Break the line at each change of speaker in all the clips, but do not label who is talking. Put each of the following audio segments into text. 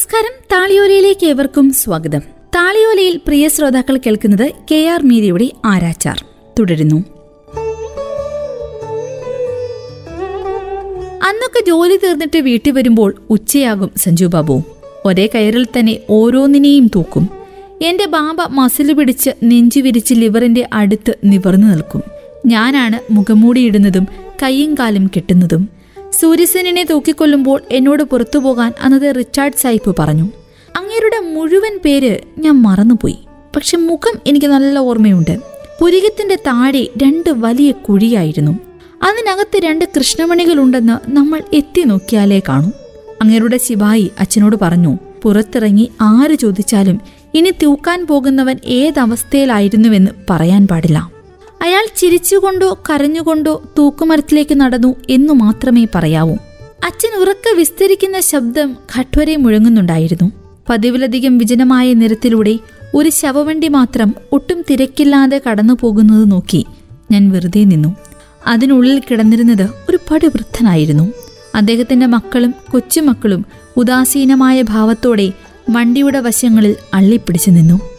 നമസ്കാരം. താളിയോലയിലേക്ക് ഏവർക്കും സ്വാഗതം. താളിയോലയിൽ പ്രിയ ശ്രോതാക്കൾ കേൾക്കുന്നത് കെ ആർ മീരയുടെ ആരാച്ചാർ. തുടരുന്നു. അന്നൊക്കെ ജോലി തീർന്നിട്ട് വീട്ടിൽ വരുമ്പോൾ ഉച്ചയാകും സഞ്ജു ബാബു. ഒരേ കയറിൽ തന്നെ ഓരോന്നിനെയും തൂക്കും. എന്റെ ബാബ മസിൽ പിടിച്ച് നെഞ്ചു വിരിച്ച് ലിവറിന്റെ അടുത്ത് നിവർന്നു നിൽക്കും. ഞാനാണ് മുഖംമൂടിയിടുന്നതും കയ്യും കാലും കെട്ടുന്നതും. സൂര്യസേനെ തൂക്കിക്കൊല്ലുമ്പോൾ എന്നോട് പുറത്തു പോകാൻ അന്നത്തെ റിച്ചാർഡ് സൈപ്പ് പറഞ്ഞു. അങ്ങേരുടെ മുഴുവൻ പേര് ഞാൻ മറന്നുപോയി. പക്ഷെ മുഖം എനിക്ക് നല്ല ഓർമ്മയുണ്ട്. പുരികത്തിന്റെ താഴെ രണ്ട് വലിയ കുഴിയായിരുന്നു. അതിനകത്ത് രണ്ട് കൃഷ്ണമണികളുണ്ടെന്ന് നമ്മൾ എത്തി നോക്കിയാലേ കാണും. അങ്ങേരുടെ ശിവായി അച്ഛനോട് പറഞ്ഞു പുറത്തിറങ്ങി ആര് ചോദിച്ചാലും ഇനി തൂക്കാൻ പോകുന്നവൻ ഏതവസ്ഥയിലായിരുന്നുവെന്ന് പറയാൻ പാടില്ല. അയാൾ ചിരിച്ചുകൊണ്ടോ കരഞ്ഞുകൊണ്ടോ തൂക്കുമരത്തിലേക്ക് നടന്നു എന്നു മാത്രമേ പറയാവൂ. അച്ഛൻ ഉറക്ക വിസ്തരിക്കുന്ന ശബ്ദം ഘട്വരെ മുഴങ്ങുന്നുണ്ടായിരുന്നു. പതിവിലധികം വിജനമായ നിരത്തിലൂടെ ഒരു ശവവണ്ടി മാത്രം ഒട്ടും തിരക്കില്ലാതെ കടന്നു പോകുന്നത് നോക്കി ഞാൻ വെറുതെ നിന്നു. അതിനുള്ളിൽ കിടന്നിരുന്നത് ഒരു പടുവൃദ്ധനായിരുന്നു. അദ്ദേഹത്തിന്റെ മക്കളും കൊച്ചുമക്കളും ഉദാസീനമായ ഭാവത്തോടെ വണ്ടിയുടെ വശങ്ങളിൽ അള്ളിപ്പിടിച്ചു നിന്നു.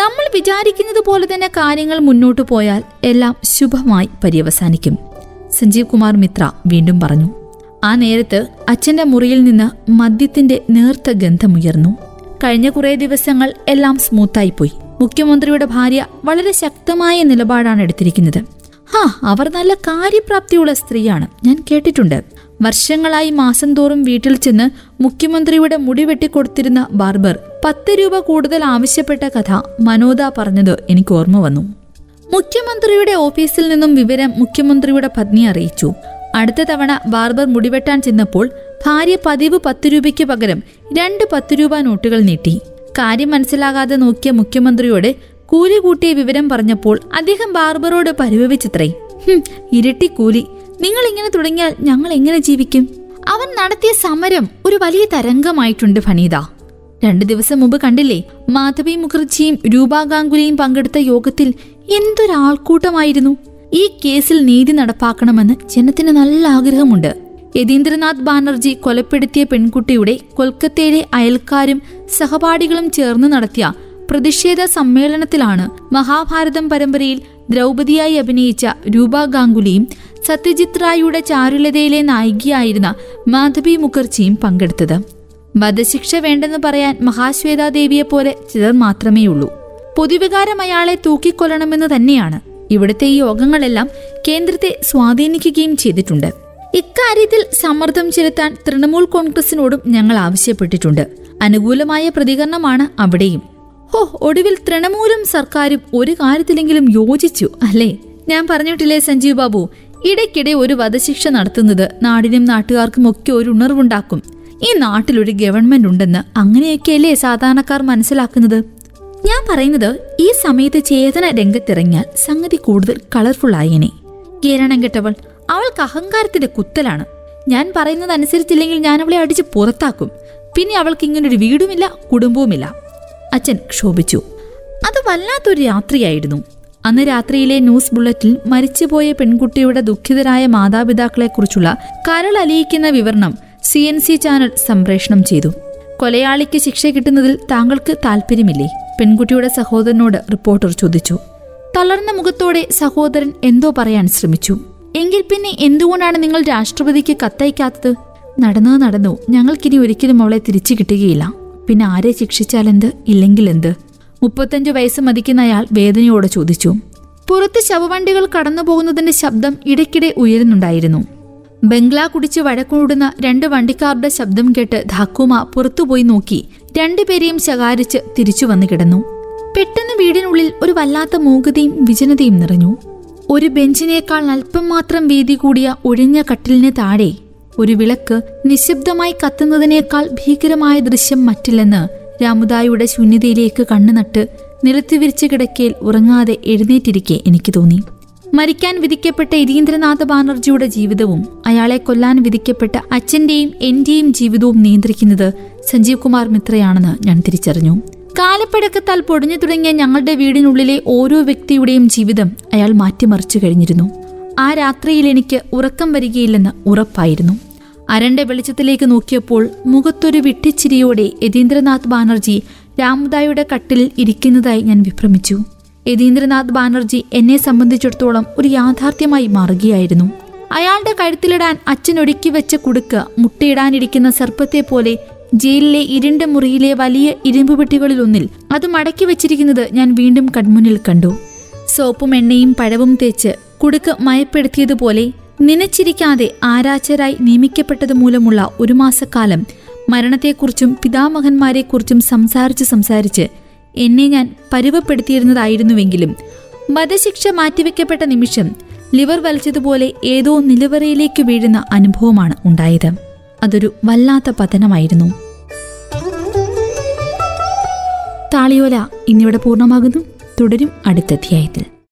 നമ്മൾ വിചാരിക്കുന്നത് പോലെ തന്നെ കാര്യങ്ങൾ മുന്നോട്ട് പോയാൽ എല്ലാം ശുഭമായി പര്യവസാനിക്കും. സഞ്ജീവ് കുമാർ മിത്ര വീണ്ടും പറഞ്ഞു ആ നേരത്ത് അച്ഛന്റെ മുറിയിൽ നിന്ന് മദ്യത്തിന്റെ നേർത്ത ഗന്ധമുയർന്നു കഴിഞ്ഞ കുറേ ദിവസങ്ങൾ എല്ലാം സ്മൂത്തായി പോയി. മുഖ്യമന്ത്രിയുടെ ഭാര്യ വളരെ ശക്തമായ നിലപാടാണ് എടുത്തിരിക്കുന്നത്. ഹാ അവർ നല്ല കാര്യപ്രാപ്തിയുള്ള സ്ത്രീയാണ്. ഞാൻ കേട്ടിട്ടുണ്ട്. വർഷങ്ങളായി മാസം തോറും വീട്ടിൽ ചെന്ന് മുഖ്യമന്ത്രിയുടെ മുടി വെട്ടിക്കൊടുത്തിരുന്ന ബാർബർ പത്ത് രൂപ കൂടുതൽ ആവശ്യപ്പെട്ട കഥ മനോദ പറഞ്ഞത് എനിക്ക് ഓർമ്മ വന്നു. മുഖ്യമന്ത്രിയുടെ ഓഫീസിൽ നിന്നും വിവരം മുഖ്യമന്ത്രിയുടെ പത്നി അറിയിച്ചു. അടുത്ത തവണ ബാർബർ മുടിവെട്ടാൻ ചെന്നപ്പോൾ ഭാര്യ പതിവ് പത്ത് രൂപയ്ക്ക് പകരം രണ്ട് പത്ത് രൂപ നോട്ടുകൾ നീട്ടി. കാര്യം മനസ്സിലാകാതെ നോക്കിയ മുഖ്യമന്ത്രിയോട് കൂലി കൂട്ടിയ വിവരം പറഞ്ഞപ്പോൾ അദ്ദേഹം ബാർബറോട് പരിഭവിച്ചത്രേ. ഇരട്ടി കൂലി. നിങ്ങൾ ഇങ്ങനെ തുടങ്ങിയാൽ ഞങ്ങൾ എങ്ങനെ ജീവിക്കും? അവൻ നടത്തിയ സമരം ഒരു വലിയ തരംഗമായിട്ടുണ്ട് ഫനീത. രണ്ടു ദിവസം മുമ്പ് കണ്ടില്ലേ മാധവി മുഖർജിയും രൂപാ ഗാംഗുലിയും പങ്കെടുത്ത യോഗത്തിൽ എന്തൊരാൾക്കൂട്ടമായിരുന്നു. ഈ കേസിൽ നീതി നടപ്പാക്കണമെന്ന് ജനത്തിന് നല്ല ആഗ്രഹമുണ്ട്. യതീന്ദ്രനാഥ് ബാനർജി കൊലപ്പെടുത്തിയ പെൺകുട്ടിയുടെ കൊൽക്കത്തയിലെ അയൽക്കാരും സഹപാഠികളും ചേർന്ന് നടത്തിയ പ്രതിഷേധ സമ്മേളനത്തിലാണ് മഹാഭാരതം പരമ്പരയിൽ ദ്രൗപതിയായി അഭിനയിച്ച രൂപ ഗാംഗുലിയും സത്യജിത് റായിയുടെ ചാരുലതയിലെ നായികയായിരുന്ന മാധവി മുഖർജിയും പങ്കെടുത്തത്. വധശിക്ഷ വേണ്ടെന്ന് പറയാൻ മഹാശ്വേതാദേവിയെ പോലെ ചിലർ മാത്രമേ ഉള്ളൂ പൊതുവികാരം അയാളെ തൂക്കിക്കൊല്ലണമെന്ന് തന്നെയാണ് ഇവിടുത്തെ ഈ യോഗങ്ങളെല്ലാം കേന്ദ്രത്തെ സ്വാധീനിക്കുകയും ചെയ്തിട്ടുണ്ട്. ഇക്കാര്യത്തിൽ സമ്മർദ്ദം ചെലുത്താൻ തൃണമൂൽ കോൺഗ്രസിനോടും ഞങ്ങൾ ആവശ്യപ്പെട്ടിട്ടുണ്ട്. അനുകൂലമായ പ്രതികരണമാണ് അവിടെയും. ഹോ ഒടുവിൽ തൃണമൂലും സർക്കാരും ഒരു കാര്യത്തിലെങ്കിലും യോജിച്ചു അല്ലേ? ഞാൻ പറഞ്ഞിട്ടില്ലേ സഞ്ജീവ് ബാബു ഇടയ്ക്കിടെ ഒരു വധശിക്ഷ നടത്തുന്നത് നാടിനും നാട്ടുകാർക്കും ഒക്കെ ഒരു ഉണർവുണ്ടാക്കും. ഈ നാട്ടിലൊരു ഗവൺമെന്റ് ഉണ്ടെന്ന് അങ്ങനെയൊക്കെയല്ലേ സാധാരണക്കാർ മനസ്സിലാക്കുന്നത്? ഞാൻ പറയുന്നത് ഈ സമയത്ത് ചേതന രംഗത്തിറങ്ങിയാൽ സംഗതി കൂടുതൽ കളർഫുൾ ആയേനെ. കേരണം കെട്ടവൾ അവൾക്ക് അഹങ്കാരത്തിന്റെ കുത്തലാണ്. ഞാൻ പറയുന്നത് അനുസരിച്ചില്ലെങ്കിൽ ഞാൻ അവളെ അടിച്ച് പുറത്താക്കും. പിന്നെ അവൾക്ക് ഇങ്ങനൊരു വീടുമില്ല കുടുംബവുമില്ല. അച്ഛൻ ക്ഷോഭിച്ചു. അത് വല്ലാത്തൊരു രാത്രിയായിരുന്നു. അന്ന് രാത്രിയിലെ ന്യൂസ് ബുള്ളറ്റിൽ മരിച്ചുപോയ പെൺകുട്ടിയുടെ ദുഃഖിതരായ മാതാപിതാക്കളെക്കുറിച്ചുള്ള കരൾ അലിയിക്കുന്ന വിവരണം സി എൻ സി ചാനൽ സംപ്രേഷണം ചെയ്തു. കൊലയാളിക്ക് ശിക്ഷ കിട്ടുന്നതിൽ താങ്കൾക്ക് താല്പര്യമില്ലേ പെൺകുട്ടിയുടെ സഹോദരനോട് റിപ്പോർട്ടർ ചോദിച്ചു. തളർന്ന മുഖത്തോടെ സഹോദരൻ എന്തോ പറയാൻ ശ്രമിച്ചു. എങ്കിൽ പിന്നെ എന്തുകൊണ്ടാണ് നിങ്ങൾ രാഷ്ട്രപതിക്ക് കത്തയക്കാത്തത്? നടന്നു നടന്നു ഞങ്ങൾക്കിനി ഒരിക്കലും അവളെ തിരിച്ചു കിട്ടുകയില്ല. പിന്നെ ആരെ ശിക്ഷിച്ചാലെന്ത്? ഇല്ലെങ്കിൽ എന്ത്? മുപ്പത്തഞ്ചു വയസ്സ് മതിക്കുന്ന അയാൾ വേദനയോടെ ചോദിച്ചു. പുറത്ത് ശവവണ്ടികൾ കടന്നു പോകുന്നതിന്റെ ശബ്ദം ഇടയ്ക്കിടെ ഉയരുന്നുണ്ടായിരുന്നു. ബംഗ്ലാ കുടിച്ച് വഴക്കൂടുന്ന രണ്ട് വണ്ടിക്കാരുടെ ശബ്ദം കേട്ട് ധാക്കുമ പുറത്തുപോയി നോക്കി രണ്ടുപേരെയും ശകാരിച്ച് തിരിച്ചു വന്നു കിടന്നു. പെട്ടെന്ന് വീടിനുള്ളിൽ ഒരു വല്ലാത്ത മൂകതയും വിജനതയും നിറഞ്ഞു. ഒരു ബെഞ്ചിനേക്കാൾ അല്പം മാത്രം വീതി കൂടിയ ഒഴിഞ്ഞ കട്ടിലിന് താഴെ ഒരു വിളക്ക് നിശബ്ദമായി കത്തുന്നതിനേക്കാൾ ഭീകരമായ ദൃശ്യം മറ്റില്ലെന്ന് രാമുദായുടെ ശൂന്യതയിലേക്ക് കണ്ണുനട്ട് നിലത്ത് വിരിച്ചു കിടക്കയിൽ ഉറങ്ങാതെ എഴുന്നേറ്റിരിക്കെ എനിക്ക് തോന്നി. മരിക്കാൻ വിധിക്കപ്പെട്ട ഇരീന്ദ്രനാഥ ബാനർജിയുടെ ജീവിതവും അയാളെ കൊല്ലാൻ വിധിക്കപ്പെട്ട അച്ഛന്റെയും എന്റെയും ജീവിതവും നിയന്ത്രിക്കുന്നത് സഞ്ജീവ് കുമാർ മിത്രയാണെന്ന് ഞാൻ തിരിച്ചറിഞ്ഞു. കാലപ്പഴക്കത്താൽ പൊടിഞ്ഞു തുടങ്ങിയ ഞങ്ങളുടെ വീടിനുള്ളിലെ ഓരോ വ്യക്തിയുടെയും ജീവിതം അയാൾ മാറ്റിമറിച്ചു കഴിഞ്ഞിരുന്നു. ആ രാത്രിയിൽ എനിക്ക് ഉറക്കം വരികയില്ലെന്ന് ഉറപ്പായിരുന്നു. അരണ്ട വെളിച്ചത്തിലേക്ക് നോക്കിയപ്പോൾ മുഖത്തൊരു വിട്ടിച്ചിരിയോടെ യതീന്ദ്രനാഥ് ബാനർജി രാമുദായുടെ കട്ടിൽ ഇരിക്കുന്നതായി ഞാൻ വിഭ്രമിച്ചു. യതീന്ദ്രനാഥ് ബാനർജി എന്നെ സംബന്ധിച്ചിടത്തോളം ഒരു യാഥാർത്ഥ്യമായി മാറുകയായിരുന്നു. അയാളുടെ കഴുത്തിലിടാൻ അച്ഛൻ ഒരുക്കി വെച്ച കുടുക്ക് മുട്ടയിടാനിരിക്കുന്ന സർപ്പത്തെ പോലെ ജയിലിലെ ഇരുണ്ട മുറിയിലെ വലിയ ഇരുമ്പ് പെട്ടികളിലൊന്നിൽ അത് മടക്കി വെച്ചിരിക്കുന്നത് ഞാൻ വീണ്ടും കൺമുന്നിൽ കണ്ടു. സോപ്പും എണ്ണയും പഴവും തേച്ച് കുടുക്ക് മയപ്പെടുത്തിയതുപോലെ നനച്ചിരിക്കാതെ ആരാച്ചരായി നിയമിക്കപ്പെട്ടത് മൂലമുള്ള ഒരു മാസക്കാലം മരണത്തെക്കുറിച്ചും പിതാമഹന്മാരെക്കുറിച്ചും സംസാരിച്ച് സംസാരിച്ച് എന്നെ ഞാൻ പരുവപ്പെടുത്തിയിരുന്നതായിരുന്നുവെങ്കിലും വധശിക്ഷ മാറ്റിവെക്കപ്പെട്ട നിമിഷം ലിവർ വലിച്ചതുപോലെ ഏതോ നിലവറയിലേക്ക് വീഴുന്ന അനുഭവമാണ് ഉണ്ടായത്. അതൊരു വല്ലാത്ത പതനമായിരുന്നു. താളിയോല ഇന്നിവിടെ പൂർണമാകുന്നു. തുടരും അടുത്ത അധ്യായത്തിൽ.